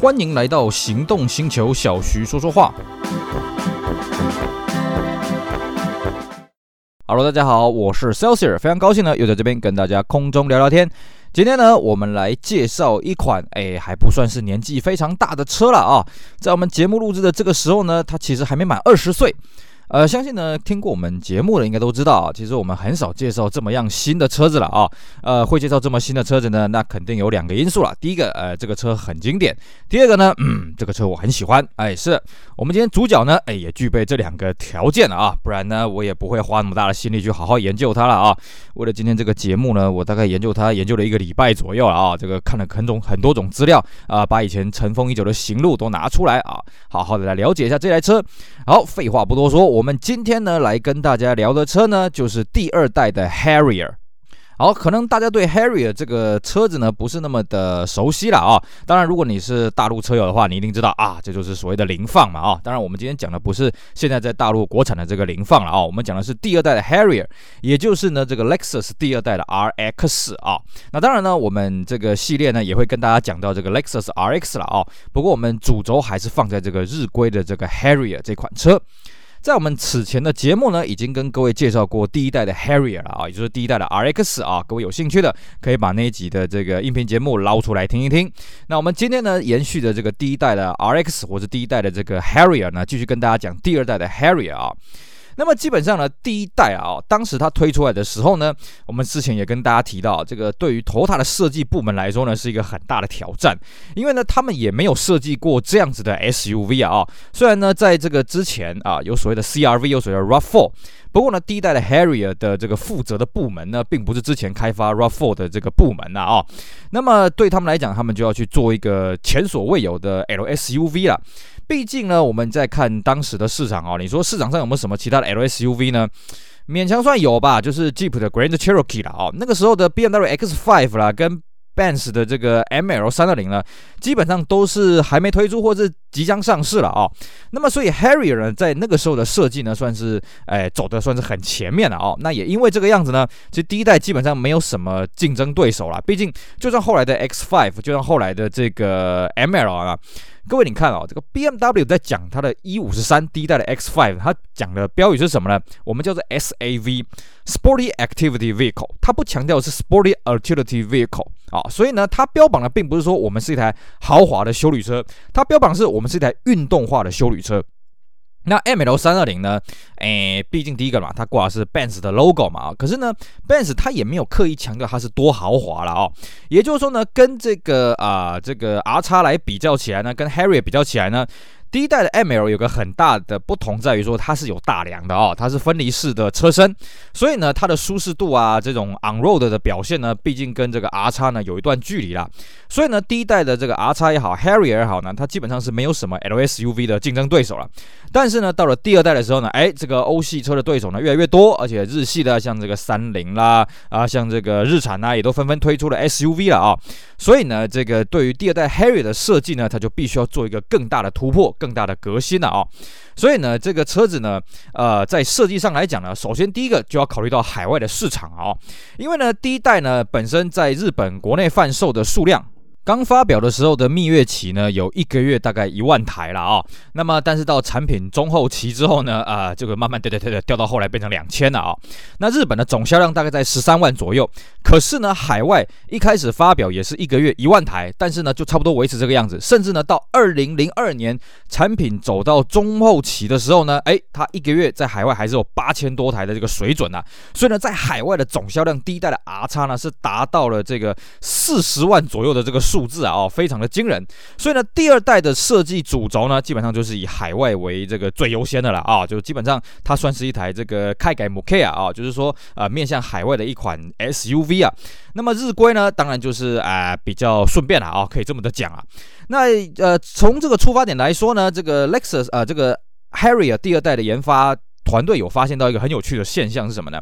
欢迎来到行动星球，小徐说说话。Hello，大家好，我是 Celsius，非常高兴呢，又在这边跟大家空中聊聊天。今天呢，我们来介绍一款哎还不算是年纪非常大的车了啊。在我们节目录制的这个时候呢，它其实还没满二十岁。呃，相信呢，听过我们节目的应该都知道啊，其实我们很少介绍这么样新的车子了啊。呃，会介绍这么新的车子呢，那肯定有两个因素了。第一个，呃，这个车很经典；第二个呢，嗯，这个车我很喜欢。哎，是我们今天主角呢，哎，也具备这两个条件了啊，不然呢，我也不会花那么大的心力去好好研究它了啊。为了今天这个节目呢，我大概研究它研究了一个礼拜左右了啊，这个看了很种很多种资料啊，把以前尘封已久的行路都拿出来啊，好好的来了解一下这台车。好，废话不多说，我我们今天呢来跟大家聊的车呢，就是第二代的 Harrier。好，可能大家对 Harrier 这个车子呢不是那么的熟悉了啊。当然，如果你是大陆车友的话，你一定知道啊，这就是所谓的凌放嘛啊。当然，我们今天讲的不是现在在大陆国产的这个凌放了啊，我们讲的是第二代的 Harrier，也就是呢这个 Lexus 第二代的 RX 啊。那当然呢，我们这个系列呢也会跟大家讲到这个 Lexus RX 了啊。不过我们主轴还是放在这个日规的这个 Harrier 这款车。在我们此前的节目呢，已经跟各位介绍过第一代的 Harrier 了啊，也就是第一代的 RX 啊。各位有兴趣的，可以把那一集的这个音频节目捞出来听一听。那我们今天呢，延续着这个第一代的 RX 或者第一代的这个 Harrier 呢，继续跟大家讲第二代的 Harrier 啊。那么基本上呢，第一代啊，当时它推出来的时候呢，我们之前也跟大家提到，这个对于头塔的设计部门来说呢，是一个很大的挑战，因为呢，他们也没有设计过这样子的 SUV 啊。虽然呢，在这个之前啊，有所谓的 CRV，有所谓的 RAV4。不过呢，第一代的 Harrier 的这个负责的部门呢，并不是之前开发 RAV4 的这个部门呐啊。那么对他们来讲，他们就要去做一个前所未有的 LSUV 了。毕竟呢，我们在看当时的市场啊，你说市场上有没有什么其他的 LSUV 呢？勉强算有吧，就是 Jeep 的 Grand Cherokee 了啊。那个时候的 BMW X5 啦，跟 Benz 的这个 ML 三二零呢，基本上都是还没推出或是即将上市了啊、那么，所以 Harrier 呢，在那个时候的设计呢，算是哎走的算是很前面了哦。那也因为这个样子呢，其实第一代基本上没有什么竞争对手了。毕竟，就算后来的 X Five，就算后来的这个 ML 啊。各位，你看啊、这个 BMW 在讲它的 E 五十三第一代的 X Five，它讲的标语是什么呢？我们叫做 SAV，Sporty Activity Vehicle，它不强调是 Sporty Utility Vehicle 啊、所以呢，它标榜的并不是说我们是一台豪华的休旅车，它标榜是我们是一台运动化的休旅车。那 ML 三二零呢？诶，毕竟第一个嘛，它挂的是 Benz 的 logo 嘛，可是呢，Benz 它也没有刻意强调它是多豪华了哦。也就是说呢，跟这个啊、这个 R 叉来比较起来呢，跟 Harrier 比较起来呢。第一代的 ML 有个很大的不同在于说它是有大梁的哦，它是分离式的车身，所以呢，它的舒适度啊，这种 on road 的表现呢，毕竟跟这个 R 叉呢有一段距离啦。所以呢，第一代的这个 R 叉也好，Harry 也好呢，它基本上是没有什么 LSUV 的竞争对手了。但是呢，到了第二代的时候呢，哎，这个欧系车的对手呢越来越多，而且日系的像这个三菱啦啊，像这个日产呐，也都纷纷推出了 SUV 了啊。所以呢，这个对于第二代 Harry 的设计呢，它就必须要做一个更大的突破。更大的革新了啊，所以呢，这个车子呢，呃，在设计上来讲呢，首先第一个就要考虑到海外的市场啊，因为呢，第一代呢本身在日本国内贩售的数量。刚发表的时候的蜜月期呢，有一个月大概一万台了啊、那么，但是到产品中后期之后呢，啊、这个慢慢掉掉掉掉掉到后来变成两千了啊、那日本的总销量大概在十三万左右。可是呢，海外一开始发表也是一个月一万台，但是呢，就差不多维持这个样子。甚至呢，到二零零二年产品走到中后期的时候呢，哎，它一个月在海外还是有八千多台的这个水准啊。所以呢，在海外的总销量，第一代的 R 叉呢是达到了这个四十万左右的这个数。数字啊，哦，非常的惊人。所以呢，第二代的设计主轴呢，基本上就是以海外为这个最优先的了啊，就基本上它算是一台这个开改母 K 啊，啊，就是说呃，面向海外的一款 SUV 啊。那么日规呢，当然就是啊、比较顺便了啊，可以这么的讲啊。那呃，从这个出发点来说呢，这个 Lexus 啊、这个 Harrier 第二代的研发团队有发现到一个很有趣的现象是什么呢？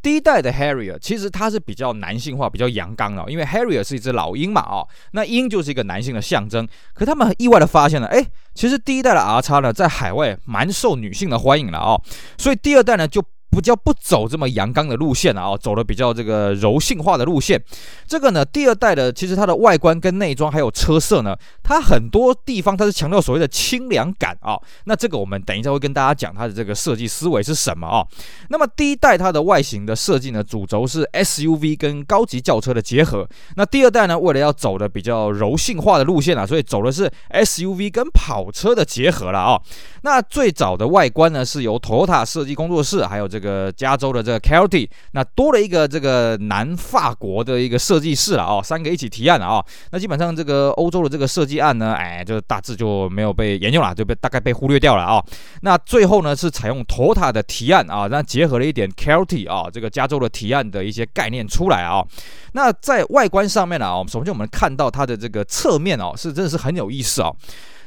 第一代的 Harrier 其实它是比较男性化、比较阳刚的，因为 Harrier 是一只老鹰嘛，哦，那鹰就是一个男性的象征。可他们很意外的发现了，哎，其实第一代的 R 叉呢，在海外蛮受女性的欢迎了哦，所以第二代呢就。不叫不走这么阳刚的路线啊，走的比较这个柔性化的路线。这个呢，第二代的其实它的外观跟内装还有车色呢，它很多地方它是强调所谓的清凉感啊、那这个我们等一下会跟大家讲它的这个设计思维是什么啊、那么第一代它的外形的设计呢，主轴是 SUV 跟高级轿车的结合。那第二代呢，为了要走的比较柔性化的路线啊，所以走的是 SUV 跟跑车的结合了啊、那最早的外观呢，是由 Toyota 设计工作室，还有这个加州的这个 Kelty，那多了一个这个南法国的一个设计师了哦，三个一起提案了啊、那基本上这个欧洲的这个设计案呢，哎，就大致就没有被沿用了，就被大概被忽略掉了啊、那最后呢，是采用 Toyota 的提案啊，那结合了一点 Kelty 啊，这个加州的提案的一些概念出来啊、那在外观上面呢，啊，首先我们看到它的这个侧面哦，是真的是很有意思哦。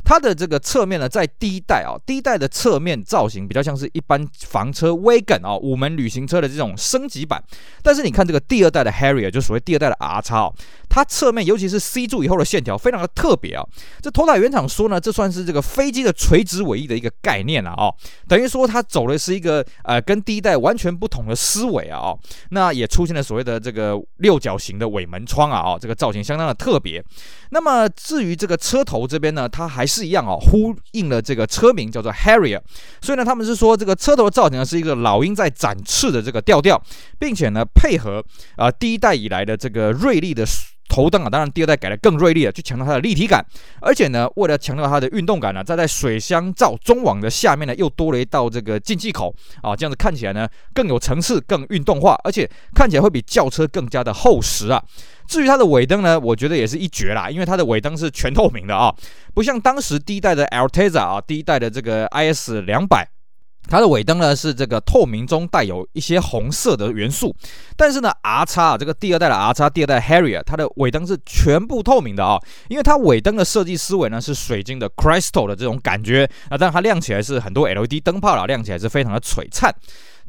它的这个侧面呢，在第一代啊，第一代的侧面造型比较像是一般房车 wagon 啊，五门旅行车的这种升级版。但是你看这个第二代的 Harrier，就所谓第二代的 R 叉哦，它侧面尤其是 C 柱以后的线条非常的特别啊。这 Toyota 原厂说呢，这算是这个飞机的垂直尾翼的一个概念了哦，等于说它走的是一个呃跟第一代完全不同的思维啊哦。那也出现了所谓的这个六角形的尾门窗啊哦，这个造型相当的特别。那么至于这个车头这边呢，它还是一样哦，呼应了这个车名叫做 Harrier，所以呢，他们是说这个车头的造型呢是一个老鹰在展翅的这个调调，并且呢配合啊、第一代以来的这个锐利的头灯啊，当然第二代改得更锐利了，去强调它的立体感，而且呢为了强调它的运动感呢，再在水箱罩中网的下面呢又多了一道这个进气口啊，这样子看起来呢更有层次、更运动化，而且看起来会比轿车更加的厚实啊。至于它的尾灯呢，我觉得也是一绝啦，因为它的尾灯是全透明的啊，不像当时第一代的 Altezza 啊，第一代的这个 IS 两百，它的尾灯呢是这个透明中带有一些红色的元素，但是呢 R 叉啊，这个第二代的 R 叉，第二代 Harrier，它的尾灯是全部透明的啊，因为它尾灯的设计思维呢是水晶的 Crystal 的这种感觉啊，但它亮起来是很多 LED 灯泡啦，亮起来是非常的璀璨。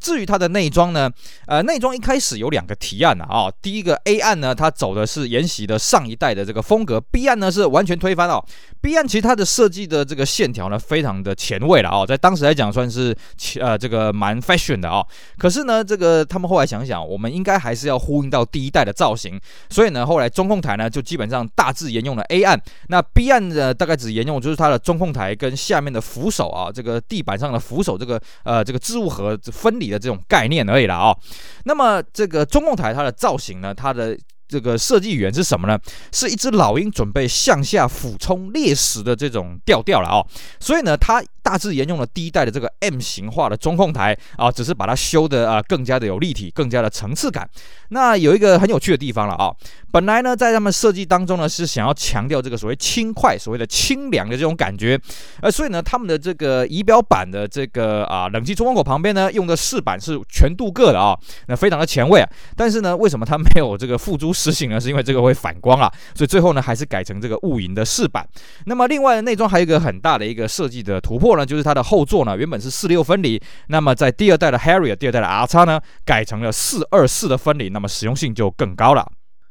至于它的内装呢，呃，内装一开始有两个提案啊，哦，第一个 A 案呢，它走的是沿袭的上一代的这个风格，B 案呢是完全推翻哦。B 案其实它的设计的这个线条呢，非常的前卫了哦，在当时来讲算是呃这个蛮 fashion 的哦。可是呢，这个他们后来想想，我们应该还是要呼应到第一代的造型，所以呢，后来中控台呢就基本上大致沿用了 A 案，那 B 案呢大概只沿用就是它的中控台跟下面的扶手啊，这个地板上的扶手这个呃这个置物盒分离的这种概念而已了啊、那么这个中控台它的造型呢，它的这个设计语言是什么呢？是一只老鹰准备向下俯冲猎食的这种调调了啊、所以呢，它。大致沿用了第一代的这个 M 型化的中控台啊，只是把它修的啊更加的有立体，更加的层次感。那有一个很有趣的地方了啊，本来呢在他们设计当中呢是想要强调这个所谓轻快、所谓的清凉的这种感觉，呃，所以呢他们的这个仪表板的这个啊冷气出风口旁边呢用的饰板是全镀铬的啊，那非常的前卫啊。但是呢为什么它没有这个付诸实行呢？是因为这个会反光啊，所以最后呢还是改成这个雾银的饰板。那么另外内装还有一个很大的一个设计的突破。呢，就是它的后座呢，原本是四六分离，那么在第二代的 Harrier、第二代的 R 叉呢，改成了四二四的分离，那么实用性就更高了。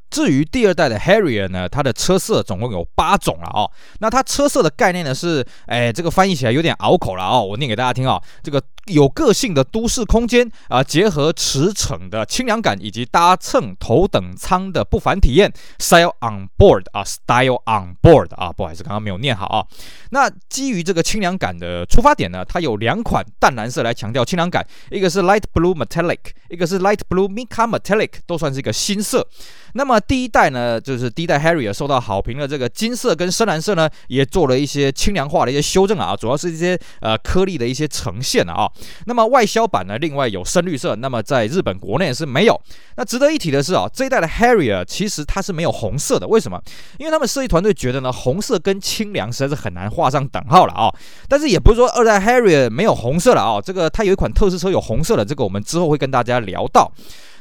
至于第二代的 Harrier 呢，它的车色总共有八种了哦。那它车色的概念呢是，哎，这个翻译起来有点拗口了哦，我念给大家听、哦，这个。有个性的都市空间啊，结合驰骋的清凉感以及搭乘头等舱的不凡体验，Style on board 啊，Style on board 啊，不好意思，刚刚没有念好啊。那基于这个清凉感的出发点呢，它有两款淡蓝色来强调清凉感，一个是 Light Blue Metallic，一个是 Light Blue Mica Metallic，都算是一个新色。那么第一代呢，就是第一代 Harrier 受到好评的这个金色跟深蓝色呢，也做了一些清凉化的一些修正啊，主要是一些呃颗粒的一些呈现啊。那么外销版呢，另外有深绿色，那么在日本国内是没有。那值得一提的是啊，这一代的 Harrier 其实它是没有红色的，为什么？因为他们设计团队觉得呢，红色跟清凉实在是很难画上等号了啊。但是也不是说二代 Harrier 没有红色了啊，这个它有一款特仕车有红色的，这个我们之后会跟大家聊到。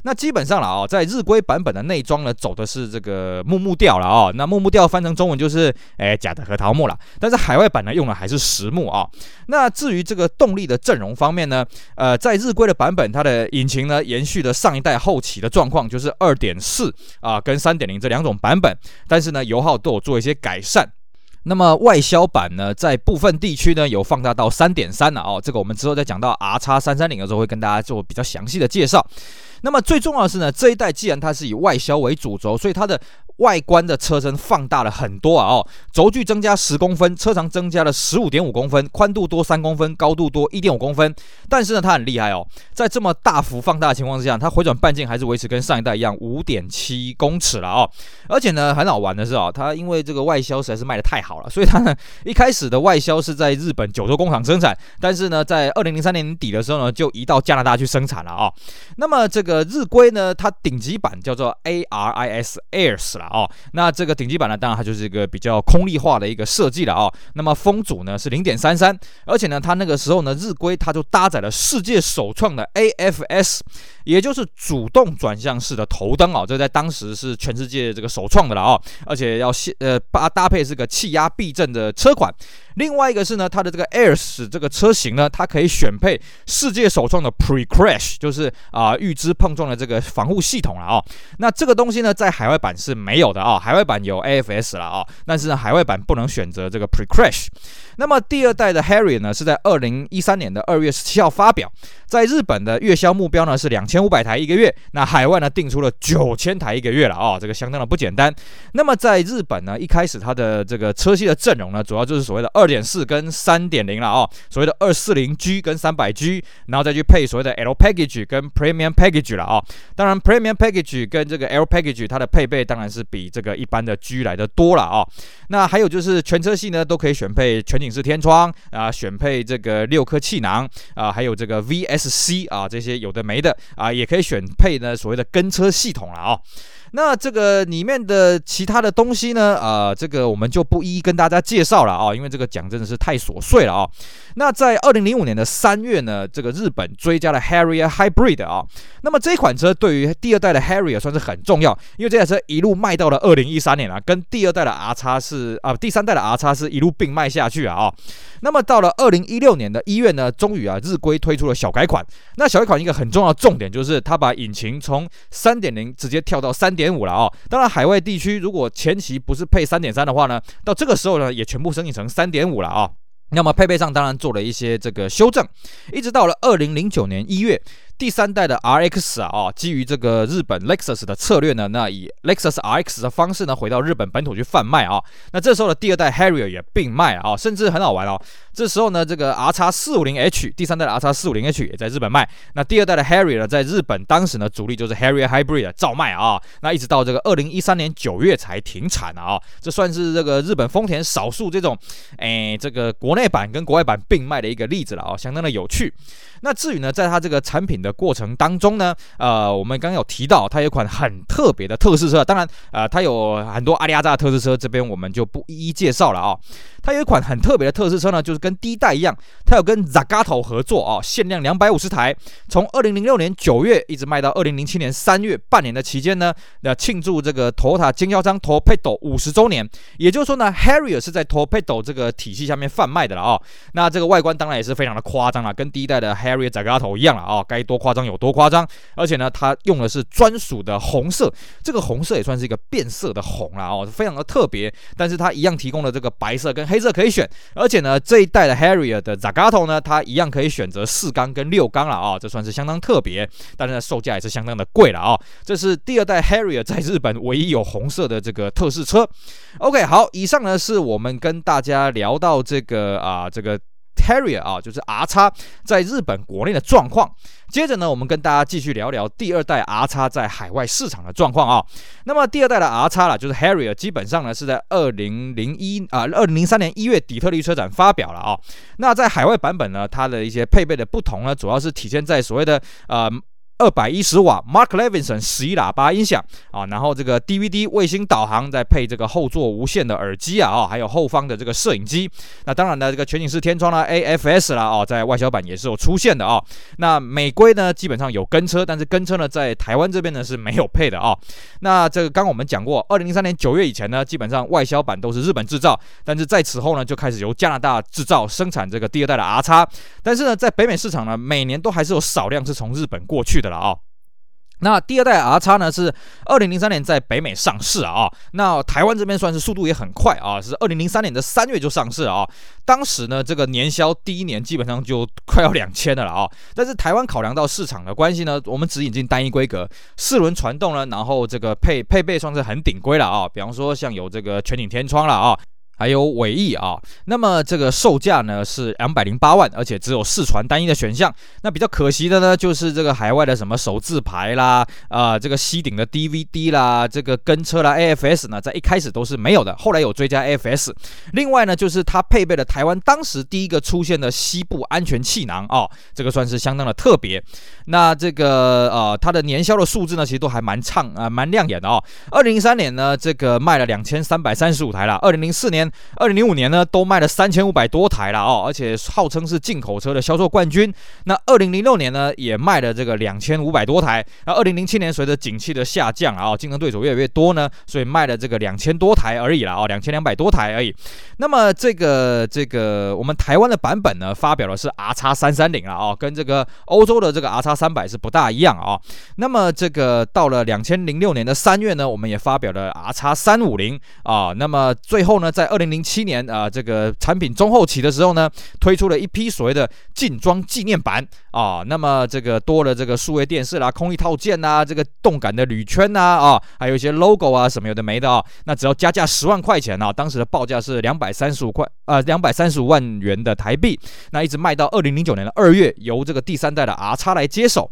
那基本上了啊，在日规版本的内装呢，走的是这个木木调了啊。那木木调翻成中文就是诶假的核桃木了。但是海外版呢，用的还是实木啊。那至于这个动力的阵容方面呢，呃，在日规的版本，它的引擎呢延续了上一代后期的状况，就是二点四啊跟三点零这两种版本，但是呢油耗都有做一些改善。那么外销版呢，在部分地区呢有放大到三点三了哦。这个我们之后再讲到 R 叉三三零的时候，会跟大家做比较详细的介绍。那么最重要的是呢，这一代既然它是以外销为主轴，所以它的外观的车身放大了很多啊！哦，轴距增加十公分，车长增加了十五点五公分，宽度多三公分，高度多一点五公分。但是呢，它很厉害哦，在这么大幅放大的情况之下，它回转半径还是维持跟上一代一样五点七公尺了哦。而且呢，很好玩的是啊，它因为这个外销实在是卖的太好了，所以它呢一开始的外销是在日本九州工厂生产，但是呢，在二零零三年底的时候呢，就移到加拿大去生产了啊。那么这个日规呢，它顶级版叫做 ARIS Airs 了。哦，那这个顶级版呢，当然它就是一个比较空力化的一个设计了哦。那么风阻呢是零点三三，而且呢，它那个时候呢，日规它就搭载了世界首创的 AFS，也就是主动转向式的头灯哦，这在当时是全世界这个首创的了哦，而且要呃搭搭配这个气压避震的车款。另外一个是呢，它的这个 Airs 这个车型呢，它可以选配世界首创的 Pre Crash，就是啊、预知碰撞的这个防护系统了哦。那这个东西呢，在海外版是没有的啊、海外版有 AFS 了啊、但是呢，海外版不能选择这个 Pre Crash。那么第二代的 Harry 呢，是在二零一三年的二月十七号发表，在日本的月销目标呢是两千五百台一个月，那海外呢定出了九千台一个月了啊、这个相当的不简单。那么在日本呢，一开始它的这个车系的阵容呢，主要就是所谓的二点四跟三点零了啊，所谓的二四零 G 跟三百 G，然后再去配所谓的 L Package 跟 Premium Package 了啊、当然 Premium Package 跟这个 L Package 它的配备当然是比这个一般的 G 来的多了啊、那还有就是全车系呢都可以选配全景式天窗啊，选配这个六颗气囊啊，还有这个 VS 是 C 啊，这些有的没的啊，也可以选配呢所谓的跟车系统了啊。那这个里面的其他的东西呢，呃，这个我们就不一一跟大家介绍了啊，因为这个讲真的是太琐碎了啊。那在二零零五年的三月呢，这个日本追加了 Harrier Hybrid 啊。那么这款车对于第二代的 Harrier 算是很重要，因为这台车一路卖到了二零一三年啊，跟第二代的 R 叉是啊，第三代的 R 叉是一路并卖下去啊啊。那么到了二零一六年的一月呢，终于啊，日规推出了小改款。那小改款一个很重要的重点就是，它把引擎从三点零直接跳到三点五了啊。当然，海外地区如果前期不是配三点三的话呢，到这个时候呢，也全部升级成三点五了啊。那么配备上当然做了一些这个修正，一直到了二零零九年一月。第三代的 RX 啊，哦，基于这个日本 Lexus 的策略呢，那以 Lexus RX 的方式呢，回到日本本土去贩卖啊。那这时候的第二代 Harrier 也并卖啊，甚至很好玩哦。这时候呢，这个 R 叉四五零 H 第三代的 R 叉四五零 H 也在日本卖。那第二代的 Harrier 呢，在日本当时呢，主力就是 Harrier Hybrid 照卖啊。那一直到这个二零一三年九月才停产啊。这算是这个日本丰田少数这种，哎，这个国内版跟国外版并卖的一个例子了啊，相当的有趣。那至于呢，在它这个产品的过程当中呢，呃，我们刚刚有提到，它有一款很特别的特试车，当然，呃，它有很多阿里阿扎的特试车，这边我们就不一一介绍了啊。它有一款很特别的特仕车呢，就是跟第一代一样，它有跟 Zagato 合作啊，限量两百五十台，从二零零六年九月一直卖到二零零七年三月，半年的期间呢，那庆祝这个 Toyota 经销商 Torpedo 五十周年，也就是说呢，Harrier 是在 Torpedo 这个体系下面贩卖的了啊。那这个外观当然也是非常的夸张了，跟第一代的 Harrier Zagato 一样了啊，该多夸张有多夸张，而且呢，它用的是专属的红色，这个红色也算是一个变色的红了哦，非常的特别，但是它一样提供了这个白色跟黑色可以选，而且呢，这一代的 Harrier 的 Zagato 呢，它一样可以选择四缸跟六缸了啊，这算是相当特别，但是呢，售价也是相当的贵了啊。这是第二代 Harrier 在日本唯一有红色的这个特试车。OK，好，以上呢是我们跟大家聊到这个啊，这个。Harrier 啊，就是 R 叉在日本国内的状况。接着呢，我们跟大家继续聊聊第二代 R 叉在海外市场的状况啊。那么第二代的 R 叉啦，就是 Harrier，基本上呢是在二零零一啊，二零零三年一月底特律车展发表了啊。那在海外版本呢，它的一些配备的不同呢，主要是体现在所谓的呃。二百一十瓦 Mark Levinson 十一喇叭音响啊，然后这个 DVD 卫星导航，再配这个后座无线的耳机啊，啊还有后方的这个摄影机。那当然呢，这个全景式天窗呢，AFS 啦，哦，在外销版也是有出现的啊。那美规呢，基本上有跟车，但是跟车呢，在台湾这边呢是没有配的啊。那这个刚我们讲过，二零零三年九月以前呢，基本上外销版都是日本制造，但是在此后呢，就开始由加拿大制造生产这个第二代的 R 叉。但是呢，在北美市场呢，每年都还是有少量是从日本过去的。了啊，那第二代 R 叉呢是二零零三年在北美上市啊，那台湾这边算是速度也很快啊，是二零零三年的三月就上市了啊。当时呢，这个年销第一年基本上就快要两千的了啊。但是台湾考量到市场的关系呢，我们只引进单一规格四轮传动呢，然后这个配配备算是很顶规了啊。比方说像有这个全景天窗了啊。还有尾翼啊，那么这个售价呢是两百零八万，而且只有四传单一的选项。那比较可惜的呢，就是这个海外的什么手自排啦，啊、这个吸顶的 DVD 啦，这个跟车啦，AFS 呢，在一开始都是没有的，后来有追加 AFS。另外呢，就是它配备了台湾当时第一个出现的西部安全气囊啊、哦，这个算是相当的特别。那这个呃，它的年销的数字呢，其实都还蛮畅啊，蛮亮眼的哦。二零零三年呢，这个卖了两千三百三十五台了。二零零四年。二零零五年呢，都卖了三千五百多台了哦，而且号称是进口车的销售冠军。那二零零六年呢，也卖了这个两千五百多台。那二零零七年随着景气的下降啊，竞争对手越来越多呢，所以卖了这个两千多台而已了哦，两千两百多台而已。那么这个这个我们台湾的版本呢，发表的是 R 叉三三零了哦，跟这个欧洲的这个 R 叉三百是不大一样啊。那么这个到了两千零六年的三月呢，我们也发表了 R 叉三五零啊。那么最后呢，在二零零七年啊，这个产品中后期的时候呢，推出了一批所谓的劲装纪念版啊，那么这个多了这个数位电视啦、空力套件呐、这个动感的铝圈呐啊，还有一些 logo 啊什么有的没的啊，那只要加价十万块钱啊，当时的报价是两百三十五块啊，两百三十五万元的台币，那一直卖到二零零九年的二月，由这个第三代的 R 叉来接手。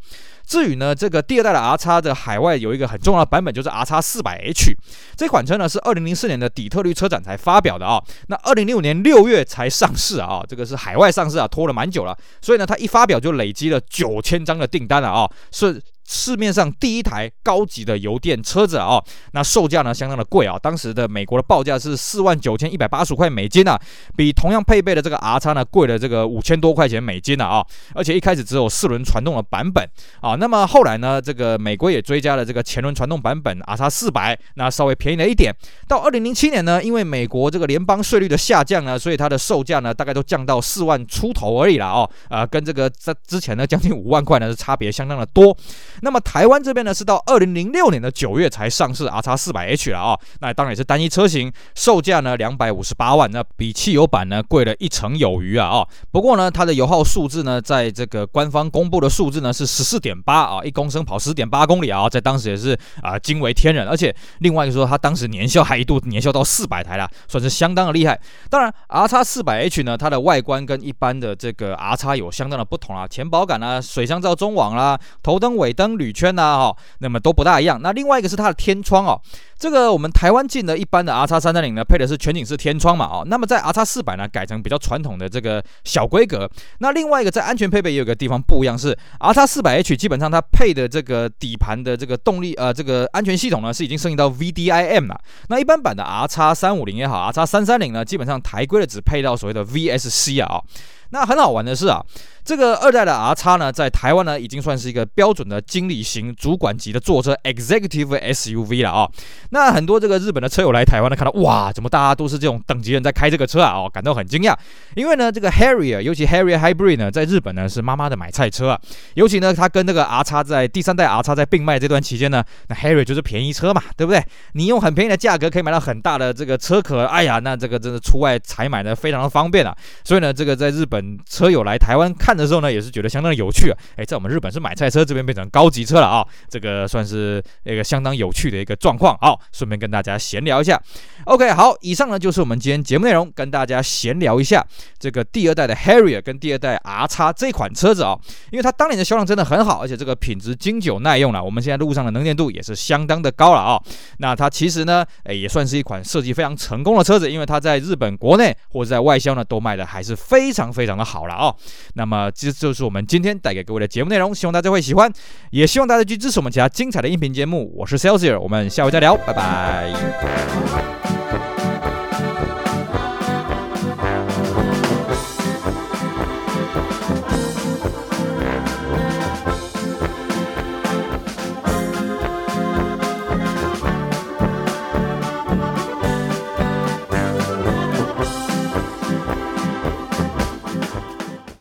至于呢，这个第二代的 R 叉的海外有一个很重要的版本，就是 R 叉四百 H 这款车呢，是二零零四年的底特律车展才发表的啊，那二零零五年六月才上市啊，这个是海外上市啊，拖了蛮久了，所以呢，它一发表就累积了九千张的订单了啊，是。市面上第一台高级的油电车子啊、那售价呢相当的贵啊，当时的美国的报价是四万九千一百八十块美金啊，比同样配备的这个 R 叉呢贵了这个五千多块钱美金啊，而且一开始只有四轮传动的版本啊，那么后来呢，这个美国也追加了这个前轮传动版本 R 叉四百，那稍微便宜了一点。到二零零七年呢，因为美国这个联邦税率的下降呢，所以它的售价呢大概都降到四万出头而已了哦，啊，跟这个在之前呢将近五万块呢是差别相当的多。那么台湾这边呢是到二零零六年的九月才上市 R 叉四百 H 了啊、那当然也是单一车型，售价呢两百五十八万，那比汽油版呢贵了一成有余啊啊、不过呢，它的油耗数字呢，在这个官方公布的数字呢是十四点八啊，一公升跑十点八公里啊，在当时也是啊惊为天人，而且另外一个说，它当时年销还一度年销到四百台了，算是相当的厉害。当然，R 叉四百 H 呢，它的外观跟一般的这个 R 叉有相当的不同啊，前保杆啊，水箱罩中网啦，头灯尾灯铝圈呐，哈，那么都不大一样。那另外一个是它的天窗哦，这个我们台湾进的一般的 R 叉三三零呢，配的是全景式天窗嘛，哦，那么在 R 叉四百呢，改成比较传统的这个小规格。那另外一个在安全配备也有个地方不一样，是 R 叉四百 H 基本上它配的这个底盘的这个动力呃这个安全系统呢，是已经升级到 VDIM 了。那一般版的 R 叉三五零也好，R 叉三三零呢，基本上台规的只配到所谓的 VSC 啊，哦，那很好玩的是啊。这个二代的 R 叉呢，在台湾呢已经算是一个标准的经理型主管级的座车 Executive SUV 了啊、那很多这个日本的车友来台湾呢，看到哇，怎么大家都是这种等级人在开这个车啊？哦，感到很惊讶。因为呢，这个 Harrier，尤其 Harrier Hybrid 呢，在日本呢是妈妈的买菜车啊。尤其呢，它跟那个 R 叉在第三代 R 叉在并卖这段期间呢，那 Harrier 就是便宜车嘛，对不对？你用很便宜的价格可以买到很大的这个车壳，哎呀，那这个真的出外采买呢非常的方便啊。所以呢，这个在日本车友来台湾看的时候呢，也是觉得相当有趣啊！哎，在我们日本是买菜车，这边变成高级车了啊！这个算是一个相当有趣的一个状况。好，顺便跟大家闲聊一下。OK，好，以上呢就是我们今天节目内容，跟大家闲聊一下这个第二代的 Harrier 跟第二代 R 叉这款车子啊，因为它当年的销量真的很好，而且这个品质经久耐用了。我们现在路上的能见度也是相当的高了啊。那它其实呢，哎，也算是一款设计非常成功的车子，因为它在日本国内或者在外销呢都卖的还是非常非常的好了啊。那么这就。是我们今天带给各位的节目内容，希望大家会喜欢，也希望大家去支持我们其他精彩的音频节目。我是 Celsius，我们下回再聊，拜拜。